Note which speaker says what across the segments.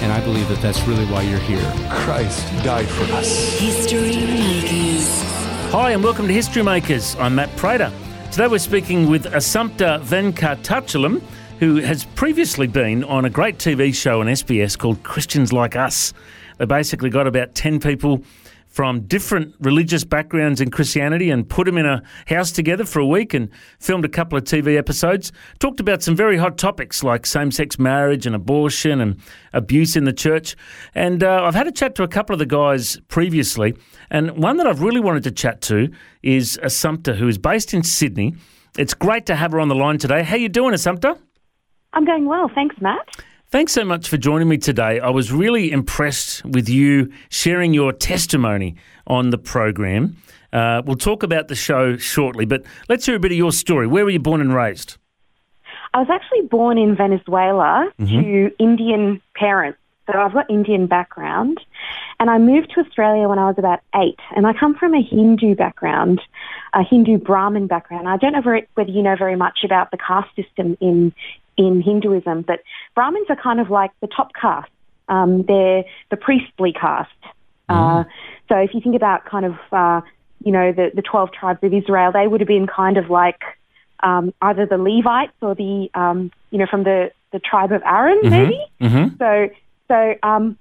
Speaker 1: And I believe that that's really why you're here.
Speaker 2: Christ died for us.
Speaker 3: History Makers.
Speaker 4: Hi, and welcome to History Makers. I'm Matt Prater. Today we're speaking with Assumpta Venkatachalam, who has previously been on a great TV show on SBS called Christians Like Us. They basically got about 10 people from different religious backgrounds in Christianity and put them in a house together for a week and filmed a couple of TV episodes. Talked about some very hot topics like same sex marriage and abortion and abuse in the church. And uh, I've had a chat to a couple of the guys previously, and one that I've really wanted to chat to is Assumpta, who is based in Sydney. It's great to have her on the line today. How are you doing, Assumpta?
Speaker 5: I'm going well, thanks, Matt.
Speaker 4: Thanks so much for joining me today. I was really impressed with you sharing your testimony on the program. Uh, we'll talk about the show shortly, but let's hear a bit of your story. Where were you born and raised?
Speaker 5: I was actually born in Venezuela to Indian parents, so I've got Indian background. And I moved to Australia when I was about eight, and I come from a Hindu background, a Hindu Brahmin background. I don't know very, whether you know very much about the caste system in in Hinduism, but Brahmins are kind of like the top caste. Um, they're the priestly caste. Uh, so if you think about kind of, uh, you know, the, the 12 tribes of Israel, they would have been kind of like um, either the Levites or the, um, you know, from the, the tribe of Aaron, maybe.
Speaker 4: Mm-hmm.
Speaker 5: So, so um,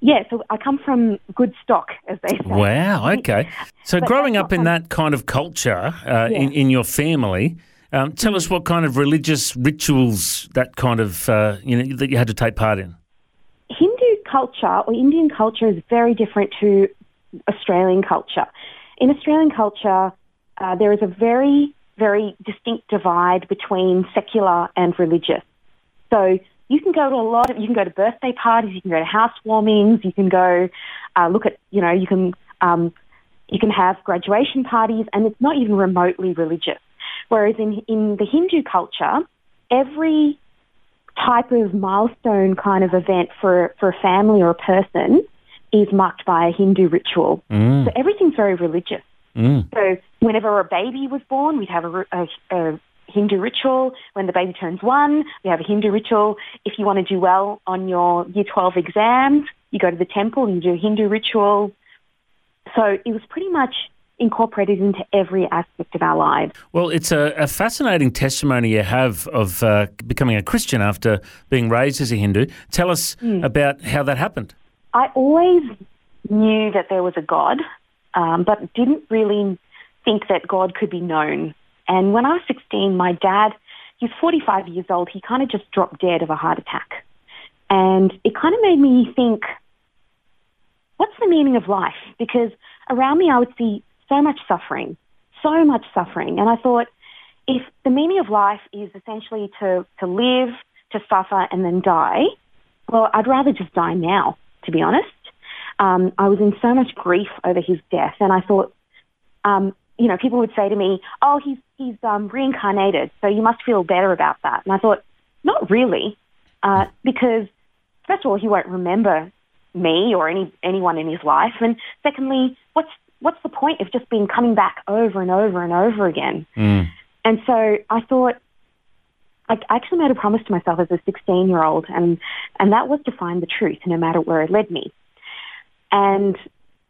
Speaker 5: yeah, so I come from good stock, as they say.
Speaker 4: Wow, okay. So
Speaker 5: But
Speaker 4: growing up in that kind of culture uh, in,
Speaker 5: Yeah.
Speaker 4: in your family, um, tell us what kind of religious rituals that kind of, uh, you know, that you had to take part in.
Speaker 5: Hindu culture or Indian culture is very different to Australian culture. In Australian culture, uh, there is a very, very distinct divide between secular and religious. So you can go to a lot of, you can go to birthday parties, you can go to housewarmings, you can go uh, look at, you know, you can, um, you can have graduation parties, and it's not even remotely religious. Whereas in in the Hindu culture, every type of milestone kind of event for, for a family or a person is marked by a Hindu ritual. Mm. So everything's very religious. Mm. So whenever a baby was born, we'd have a, a, a Hindu ritual. When the baby turns one, we have a Hindu ritual. If you want to do well on your year 12 exams, you go to the temple and you do a Hindu ritual. So it was pretty much incorporated into every aspect of our lives.
Speaker 4: Well, it's a, a fascinating testimony you have of uh, becoming a Christian after being raised as a Hindu. Tell us about how that happened.
Speaker 5: I always knew that there was a God, um, but didn't really think that God could be known. And when I was 16, my dad, he's 45 years old, he kind of just dropped dead of a heart attack. And it kind of made me think, what's the meaning of life? Because around me, I would see so much suffering, so much suffering. And I thought, if the meaning of life is essentially to, to live, to suffer, and then die, well, I'd rather just die now, to be honest. Um, I was in so much grief over his death, and I thought, um, you know, people would say to me, "Oh, he's he's um, reincarnated, so you must feel better about that." And I thought, not really, uh, because first of all, he won't remember me or any anyone in his life, and secondly, what's what's the point of just being coming back over and over and over again? And so I thought, I actually made a promise to myself as a 16 year old, and, and that was to find the truth no matter where it led me. And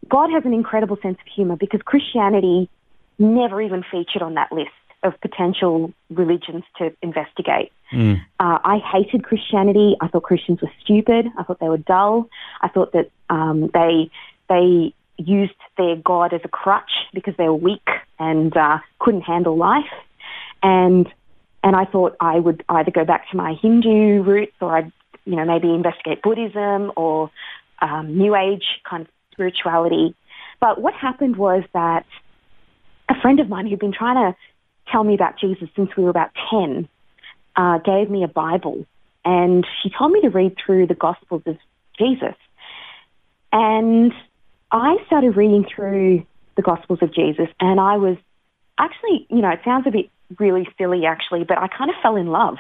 Speaker 5: God has an incredible sense of humor because Christianity never even featured on that list of potential religions to investigate. Uh, I hated Christianity. I thought Christians were stupid. I thought they were dull. I thought that um, they they used their God as a crutch because they were weak and uh, couldn't handle life. And and I thought I would either go back to my Hindu roots or I'd you know maybe investigate Buddhism or um, New Age kind of spirituality. But what happened was that a friend of mine who'd been trying to tell me about Jesus since we were about 10 uh, gave me a Bible and she told me to read through the Gospels of Jesus. And I started reading through the Gospels of Jesus, and I was actually, you know, it sounds a bit really silly actually, but I kind of fell in love.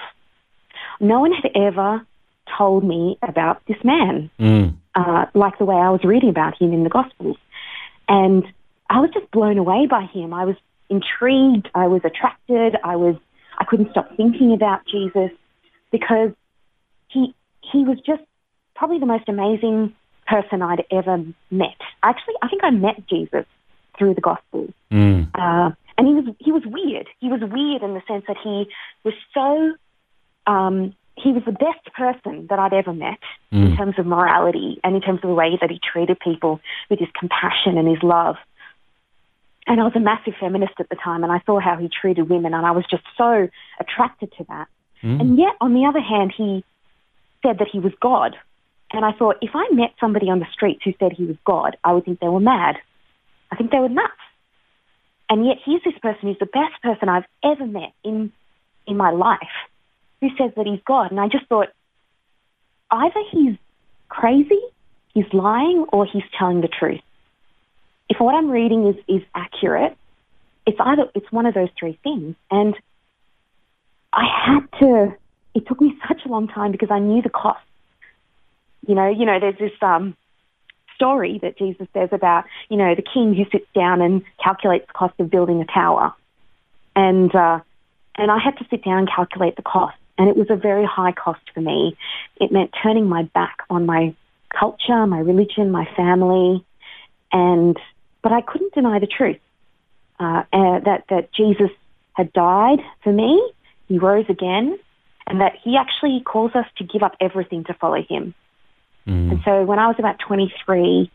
Speaker 5: No one had ever told me about this man,
Speaker 4: Mm.
Speaker 5: uh, like the way I was reading about him in the Gospels. And I was just blown away by him. I was intrigued. I was attracted. I was, I couldn't stop thinking about Jesus because he, he was just probably the most amazing person I'd ever met. Actually, I think I met Jesus through the Gospels.
Speaker 4: Mm.
Speaker 5: Uh, and he was he was weird. He was weird in the sense that he was so um, he was the best person that I'd ever met in terms of morality and in terms of the way that he treated people with his compassion and his love. And I was a massive feminist at the time, and I saw how he treated women, and I was just so attracted to that. And yet, on the other hand, he said that he was God. And I thought, if I met somebody on the streets who said he was God, I would think they were mad. I think they were nuts. And yet here's this person who's the best person I've ever met in in my life who says that he's God. And I just thought either he's crazy, he's lying, or he's telling the truth. If what I'm reading is, is accurate, it's either it's one of those three things. And I had to it took me such a long time because I knew the cost. You know, you know, there's this um story that Jesus says about, you know, the king who sits down and calculates the cost of building a tower. And uh, and I had to sit down and calculate the cost. And it was a very high cost for me. It meant turning my back on my culture, my religion, my family, and but I couldn't deny the truth uh, uh, that that Jesus had died for me. He rose again, and that he actually calls us to give up everything to follow him. And so when I was about 23,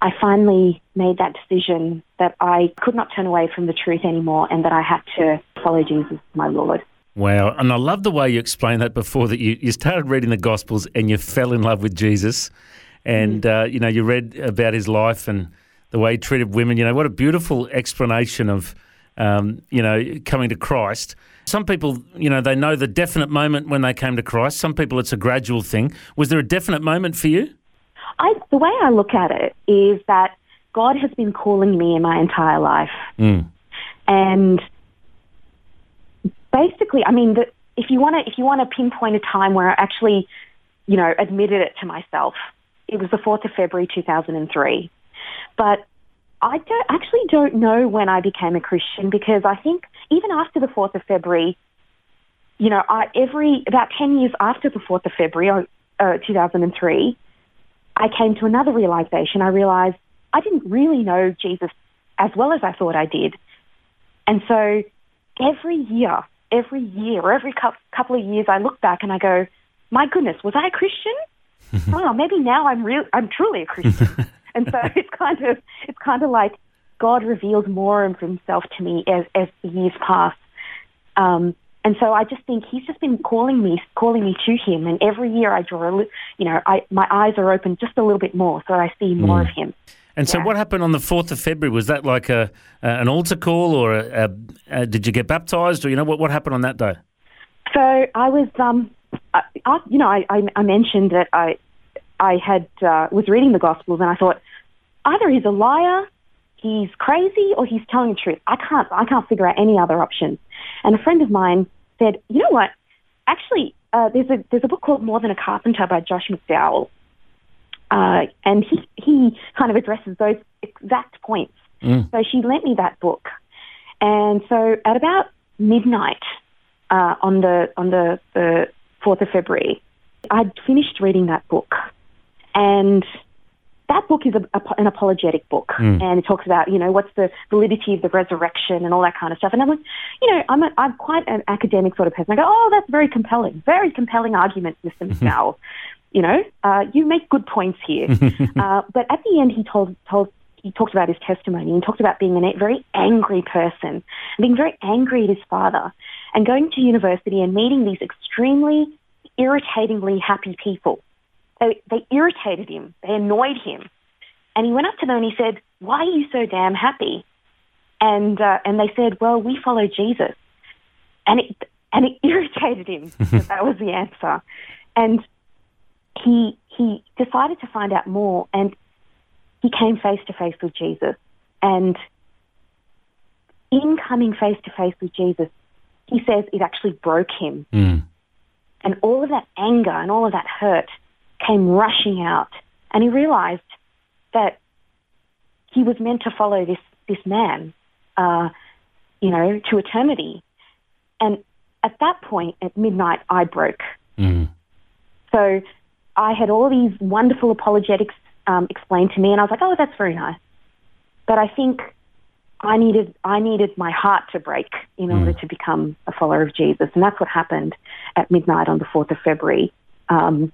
Speaker 5: I finally made that decision that I could not turn away from the truth anymore and that I had to follow Jesus, my Lord.
Speaker 4: Wow. And I love the way you explained that before that you, you started reading the Gospels and you fell in love with Jesus. And, uh, you know, you read about his life and the way he treated women. You know, what a beautiful explanation of, um, you know, coming to Christ. Some people, you know, they know the definite moment when they came to Christ. Some people, it's a gradual thing. Was there a definite moment for you?
Speaker 5: I, the way I look at it is that God has been calling me in my entire life.
Speaker 4: Mm.
Speaker 5: And basically, I mean, the, if you want to, if you want to pinpoint a time where I actually, you know, admitted it to myself, it was the fourth of February, two thousand and three. But I don't actually don't know when I became a Christian because I think even after the fourth of February, you know, I, every about ten years after the fourth of February, uh, two thousand and three, I came to another realization. I realized I didn't really know Jesus as well as I thought I did. And so every year, every year, or every cou- couple of years, I look back and I go, my goodness, was I a Christian? oh, maybe now I'm real. I'm truly a Christian. and so it's kind of it's kind of like God reveals more of Himself to me as as the years pass. Um, and so I just think He's just been calling me, calling me to Him. And every year I draw, a li- you know, I, my eyes are open just a little bit more, so I see more of Him.
Speaker 4: And so,
Speaker 5: Yeah.
Speaker 4: what happened on the fourth of February? Was that like a, a an altar call, or a, a, did you get baptized, or you know what what happened on that day?
Speaker 5: So I was, um, I, I, you know, I, I, I mentioned that I, I had uh, was reading the Gospels, and I thought either he's a liar, he's crazy, or he's telling the truth. I can't, I can't figure out any other option. And a friend of mine said, you know what? Actually, uh, there's a there's a book called More Than a Carpenter by Josh McDowell, uh, and he he kind of addresses those exact points. So she lent me that book, and so at about midnight uh, on the on the the fourth of February, I'd finished reading that book, and that book is a, a, an apologetic book, and it talks about you know what's the validity of the resurrection and all that kind of stuff. And I'm like, you know, I'm a, I'm quite an academic sort of person. I go, oh, that's very compelling, very compelling argument, Mr. McDowell. You know, uh, you make good points here. uh, but at the end, he told told he talked about his testimony and talked about being a very angry person, and being very angry at his father, and going to university and meeting these extremely irritatingly happy people. They, they irritated him. They annoyed him. And he went up to them and he said, why are you so damn happy? And, uh, and they said, well, we follow Jesus. And it, and it irritated him that that was the answer. And he, he decided to find out more. And he came face to face with Jesus. And in coming face to face with Jesus, he says it actually broke him.
Speaker 4: Mm.
Speaker 5: And all of that anger and all of that hurt came rushing out. And he realized that he was meant to follow this, this man, uh, you know, to eternity. And at that point, at midnight, I broke.
Speaker 4: Mm.
Speaker 5: So I had all these wonderful apologetics um, explained to me, and I was like, "Oh, that's very nice." But I think I needed I needed my heart to break in order to become a follower of Jesus, and that's what happened at midnight on the fourth of February. Um,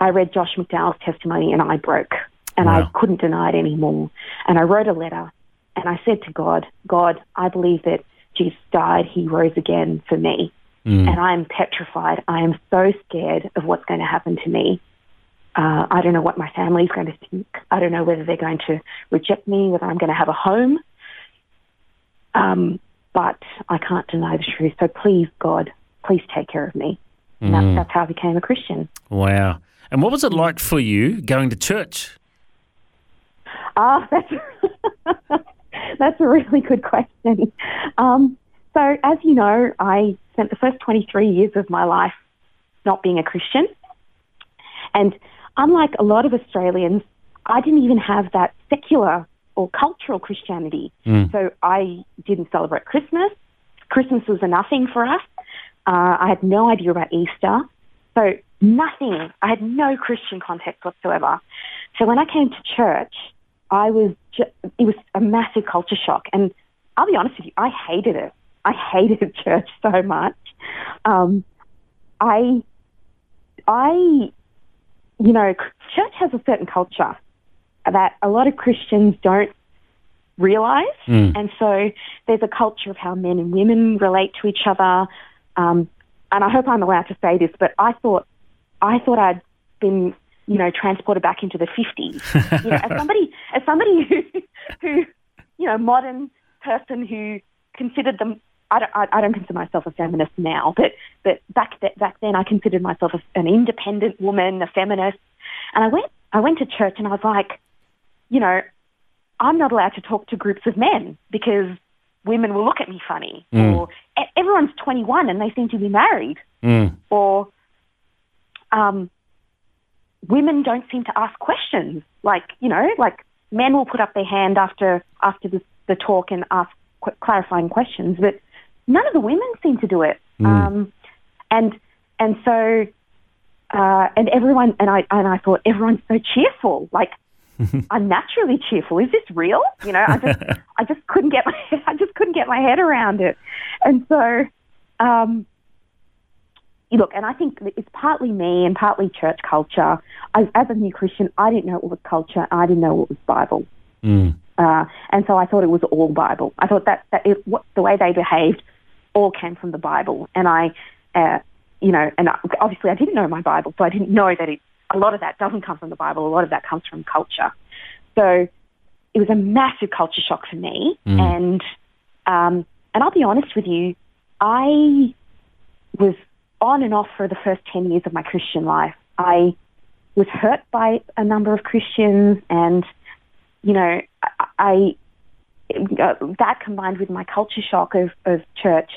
Speaker 5: I read Josh McDowell's testimony, and I broke, and
Speaker 4: Wow.
Speaker 5: I couldn't deny it anymore. And I wrote a letter, and I said to God, "God, I believe that Jesus died; He rose again for me."
Speaker 4: Mm.
Speaker 5: and I am petrified. I am so scared of what's going to happen to me. Uh, I don't know what my family's going to think. I don't know whether they're going to reject me, whether I'm going to have a home. Um, but I can't deny the truth. So please, God, please take care of me. And
Speaker 4: Mm.
Speaker 5: that, that's how I became a Christian.
Speaker 4: Wow. And what was it like for you going to church?
Speaker 5: Ah, that's that's a really good question. Um, so, as you know, I spent the first 23 years of my life not being a Christian, and unlike a lot of Australians, I didn't even have that secular or cultural Christianity. So I didn't celebrate Christmas. Christmas was a nothing for us. Uh, I had no idea about Easter. So nothing. I had no Christian context whatsoever. So when I came to church, I was ju- it was a massive culture shock, and I'll be honest with you, I hated it. I hated church so much. Um, I, I, you know, church has a certain culture that a lot of Christians don't realize, and so there's a culture of how men and women relate to each other. Um, and I hope I'm allowed to say this, but I thought, I thought I'd been, you know, transported back into the 50s. you know, as somebody, as somebody who, who, you know, modern person who considered them. I don't, I, I don't consider myself a feminist now, but but back th- back then I considered myself a, an independent woman, a feminist. And I went I went to church and I was like, you know, I'm not allowed to talk to groups of men because women will look at me funny, or e- everyone's 21 and they seem to be married,
Speaker 4: Mm.
Speaker 5: or um, women don't seem to ask questions. Like you know, like men will put up their hand after after the, the talk and ask qu- clarifying questions, but none of the women seem to do it. Um, and and so uh, and everyone and I and I thought everyone's so cheerful, like. I'm naturally cheerful. Is this real? You know, I just I just couldn't get my I just couldn't get my head around it, and so um, look, and I think it's partly me and partly church culture. I, as a new Christian, I didn't know it was culture. I didn't know it was Bible,
Speaker 4: Mm.
Speaker 5: uh, and so I thought it was all Bible. I thought that that it, what, the way they behaved all came from the Bible, and I, uh, you know, and I, obviously I didn't know my Bible, so I didn't know that it, a lot of that doesn't come from the Bible. A lot of that comes from culture. So it was a massive culture shock for me, and um, and I'll be honest with you, I was on and off for the first 10 years of my Christian life. I was hurt by a number of Christians, and, you know, I, I that combined with my culture shock of, of church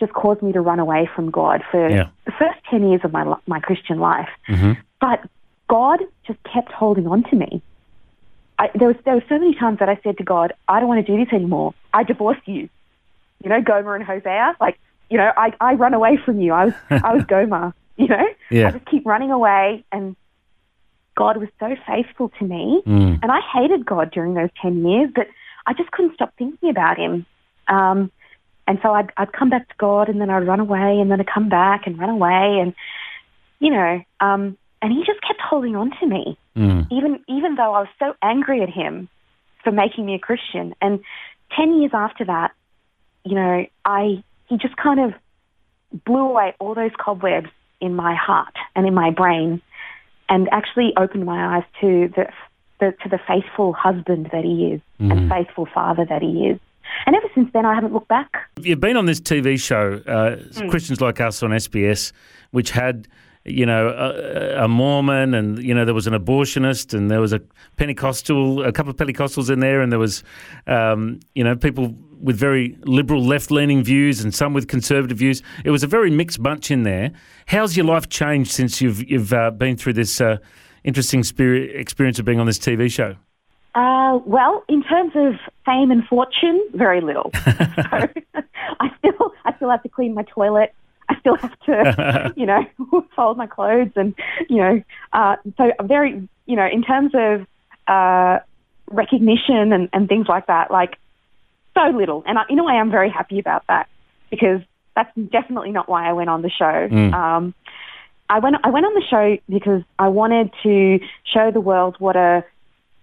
Speaker 5: just caused me to run away from God for
Speaker 4: Yeah.
Speaker 5: the first 10 years of my, my Christian life. Mm-hmm. But God just kept holding on to me. I, there was there were so many times that I said to God, I don't want to do this anymore. I divorce you. You know, Gomer and Hosea. Like, you know, I, I run away from you. I was I was Gomer. You know,
Speaker 4: Yeah.
Speaker 5: I just keep running away, and God was so faithful to me.
Speaker 4: Mm.
Speaker 5: And I hated God during those ten years, but I just couldn't stop thinking about Him. Um, and so I'd, I'd come back to God, and then I'd run away, and then I'd come back and run away, and you know, um, and He just kept holding on to me
Speaker 4: Mm.
Speaker 5: even even though I was so angry at him for making me a Christian. And ten years after that, you know, I he just kind of blew away all those cobwebs in my heart and in my brain, and actually opened my eyes to the, the to the faithful husband that he is and faithful father that he is. And ever since then, I haven't looked back.
Speaker 4: You've been on this TV show, uh,
Speaker 5: Hmm.
Speaker 4: Christians Like Us on SBS, which had you know, a, a Mormon, and you know, there was an abortionist, and there was a Pentecostal, a couple of Pentecostals in there, and there was, um, you know, people with very liberal left-leaning views and some with conservative views. It was a very mixed bunch in there. How's your life changed since you've you've uh, been through this uh, interesting spirit, experience of being on this TV show?
Speaker 5: Uh, well, in terms of fame and fortune, very little. so I still, I still have to clean my toilet. I still have to, you know, fold my clothes, and you know, uh, so very, you know, in terms of uh, recognition and, and things like that, like so little. And I, in a way, I'm very happy about that because that's definitely not why I went on the show.
Speaker 4: Mm.
Speaker 5: Um, I went, I went on the show because I wanted to show the world what a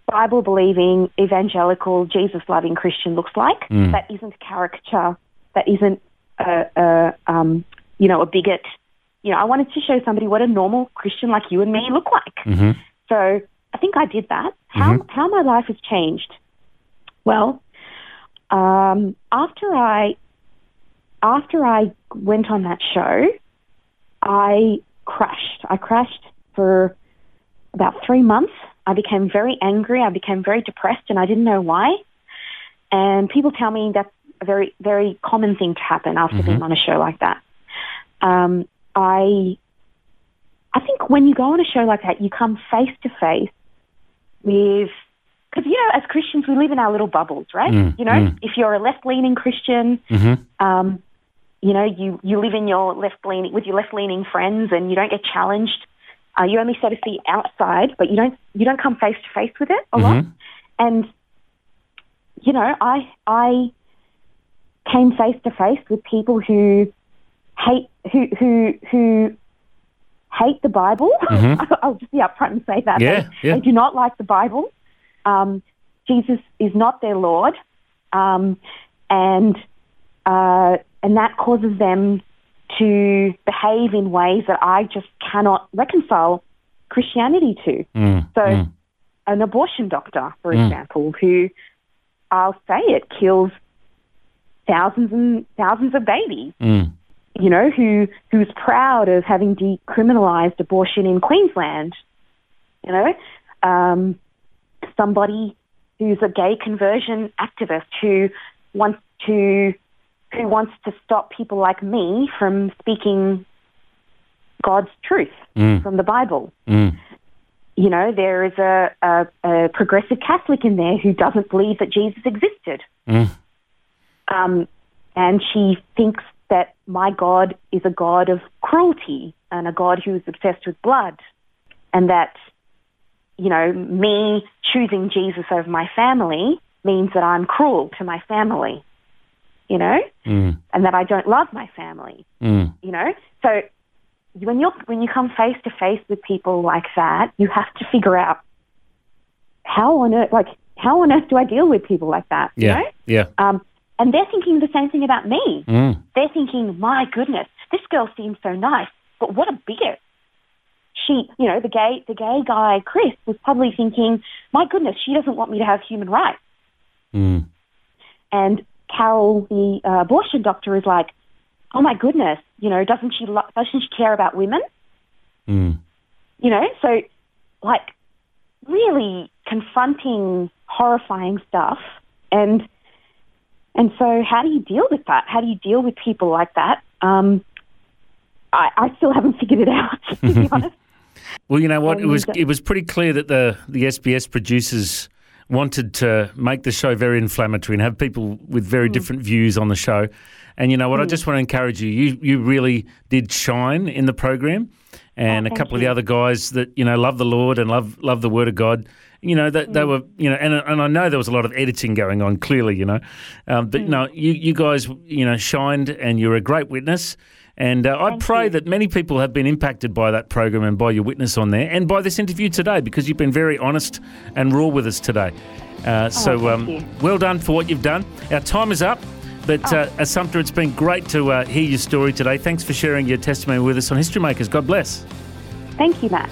Speaker 5: Bible believing, evangelical, Jesus loving Christian looks like.
Speaker 4: Mm.
Speaker 5: That isn't a caricature. That isn't a, a um, you know, a bigot. You know, I wanted to show somebody what a normal Christian like you and me look like.
Speaker 4: Mm-hmm.
Speaker 5: So I think I did that. How how my life has changed? Well, um, after I after I went on that show, I crashed. I crashed for about three months. I became very angry. I became very depressed, and I didn't know why. And people tell me that's a very very common thing to happen after being on a show like that. Um, I I think when you go on a show like that, you come face to face with because you know as Christians we live in our little bubbles, right?
Speaker 4: Mm,
Speaker 5: you know,
Speaker 4: mm.
Speaker 5: if you're a left leaning Christian,
Speaker 4: Mm-hmm.
Speaker 5: um, you know, you, you live in your left leaning with your left leaning friends, and you don't get challenged. Uh, you only sort of see outside, but you don't you don't come face to face with it a lot. And you know, I I came face to face with people who hate who who who hate the Bible. I'll just be upfront and say that
Speaker 4: Yeah,
Speaker 5: they,
Speaker 4: yeah.
Speaker 5: they do not like the Bible. Um, Jesus is not their Lord, um, and uh, and that causes them to behave in ways that I just cannot reconcile Christianity to.
Speaker 4: Mm.
Speaker 5: So,
Speaker 4: Mm.
Speaker 5: an abortion doctor, for
Speaker 4: Mm.
Speaker 5: example, who I'll say it kills thousands and thousands of babies. You know, who who's proud of having decriminalised abortion in Queensland. You know, um, somebody who's a gay conversion activist who wants to who wants to stop people like me from speaking God's truth
Speaker 4: Mm.
Speaker 5: from the Bible
Speaker 4: Mm.
Speaker 5: you know, there is a, a, a progressive Catholic in there who doesn't believe that Jesus existed.
Speaker 4: Mm.
Speaker 5: Um, and she thinks my God is a God of cruelty and a God who is obsessed with blood. And that, you know, me choosing Jesus over my family means that I'm cruel to my family, you know,
Speaker 4: Mm.
Speaker 5: and that I don't love my family
Speaker 4: Mm.
Speaker 5: you know. So when you are when you come face to face with people like that, you have to figure out how on earth, like how on earth do I deal with people like that?
Speaker 4: Yeah.
Speaker 5: You know?
Speaker 4: Yeah.
Speaker 5: Um, and they're thinking the same thing about me.
Speaker 4: Mm.
Speaker 5: They're thinking, my goodness, this girl seems so nice, but what a bigot. She, you know, the gay, the gay guy, Chris, was probably thinking, my goodness, she doesn't want me to have human rights.
Speaker 4: Mm.
Speaker 5: And Carol, the uh, abortion doctor, is like, oh my goodness, you know, doesn't she lo- doesn't she care about women?
Speaker 4: Mm.
Speaker 5: You know, so like really confronting, horrifying stuff, and and so how do you deal with that? How do you deal with people like that? Um, I, I still haven't figured it out, to be honest.
Speaker 4: Well, you know what? It was it was pretty clear that the the SBS producers wanted to make the show very inflammatory and have people with very
Speaker 5: Hmm.
Speaker 4: different views on the show. And you know what? I just want to encourage you. You you really did shine in the program, and a
Speaker 5: Oh, thank
Speaker 4: couple of the other guys that you know love the Lord and love love the Word of God. You know that
Speaker 5: Hmm.
Speaker 4: they were you know, and and I know there was a lot of editing going on. Clearly, you know, um, but no, you you guys you know shined, and you're a great witness. And uh, I pray
Speaker 5: you.
Speaker 4: that many people have been impacted by that program and by your witness on there, and by this interview today, because you've been very honest and raw with us today. Uh, so,
Speaker 5: Oh, thank
Speaker 4: um, well done for what you've done. Our time is up, but
Speaker 5: Oh.
Speaker 4: uh, Assumpta, it's been great to uh, hear your story today. Thanks for sharing your testimony with us on History Makers. God bless.
Speaker 5: Thank you, Matt.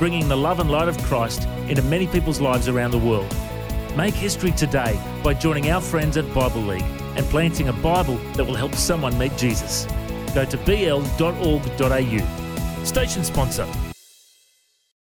Speaker 4: bringing the love and light of Christ into many people's lives around the world. Make history today by joining our friends at Bible League and planting a Bible that will help someone meet Jesus. Go to bl.org.au. Station sponsor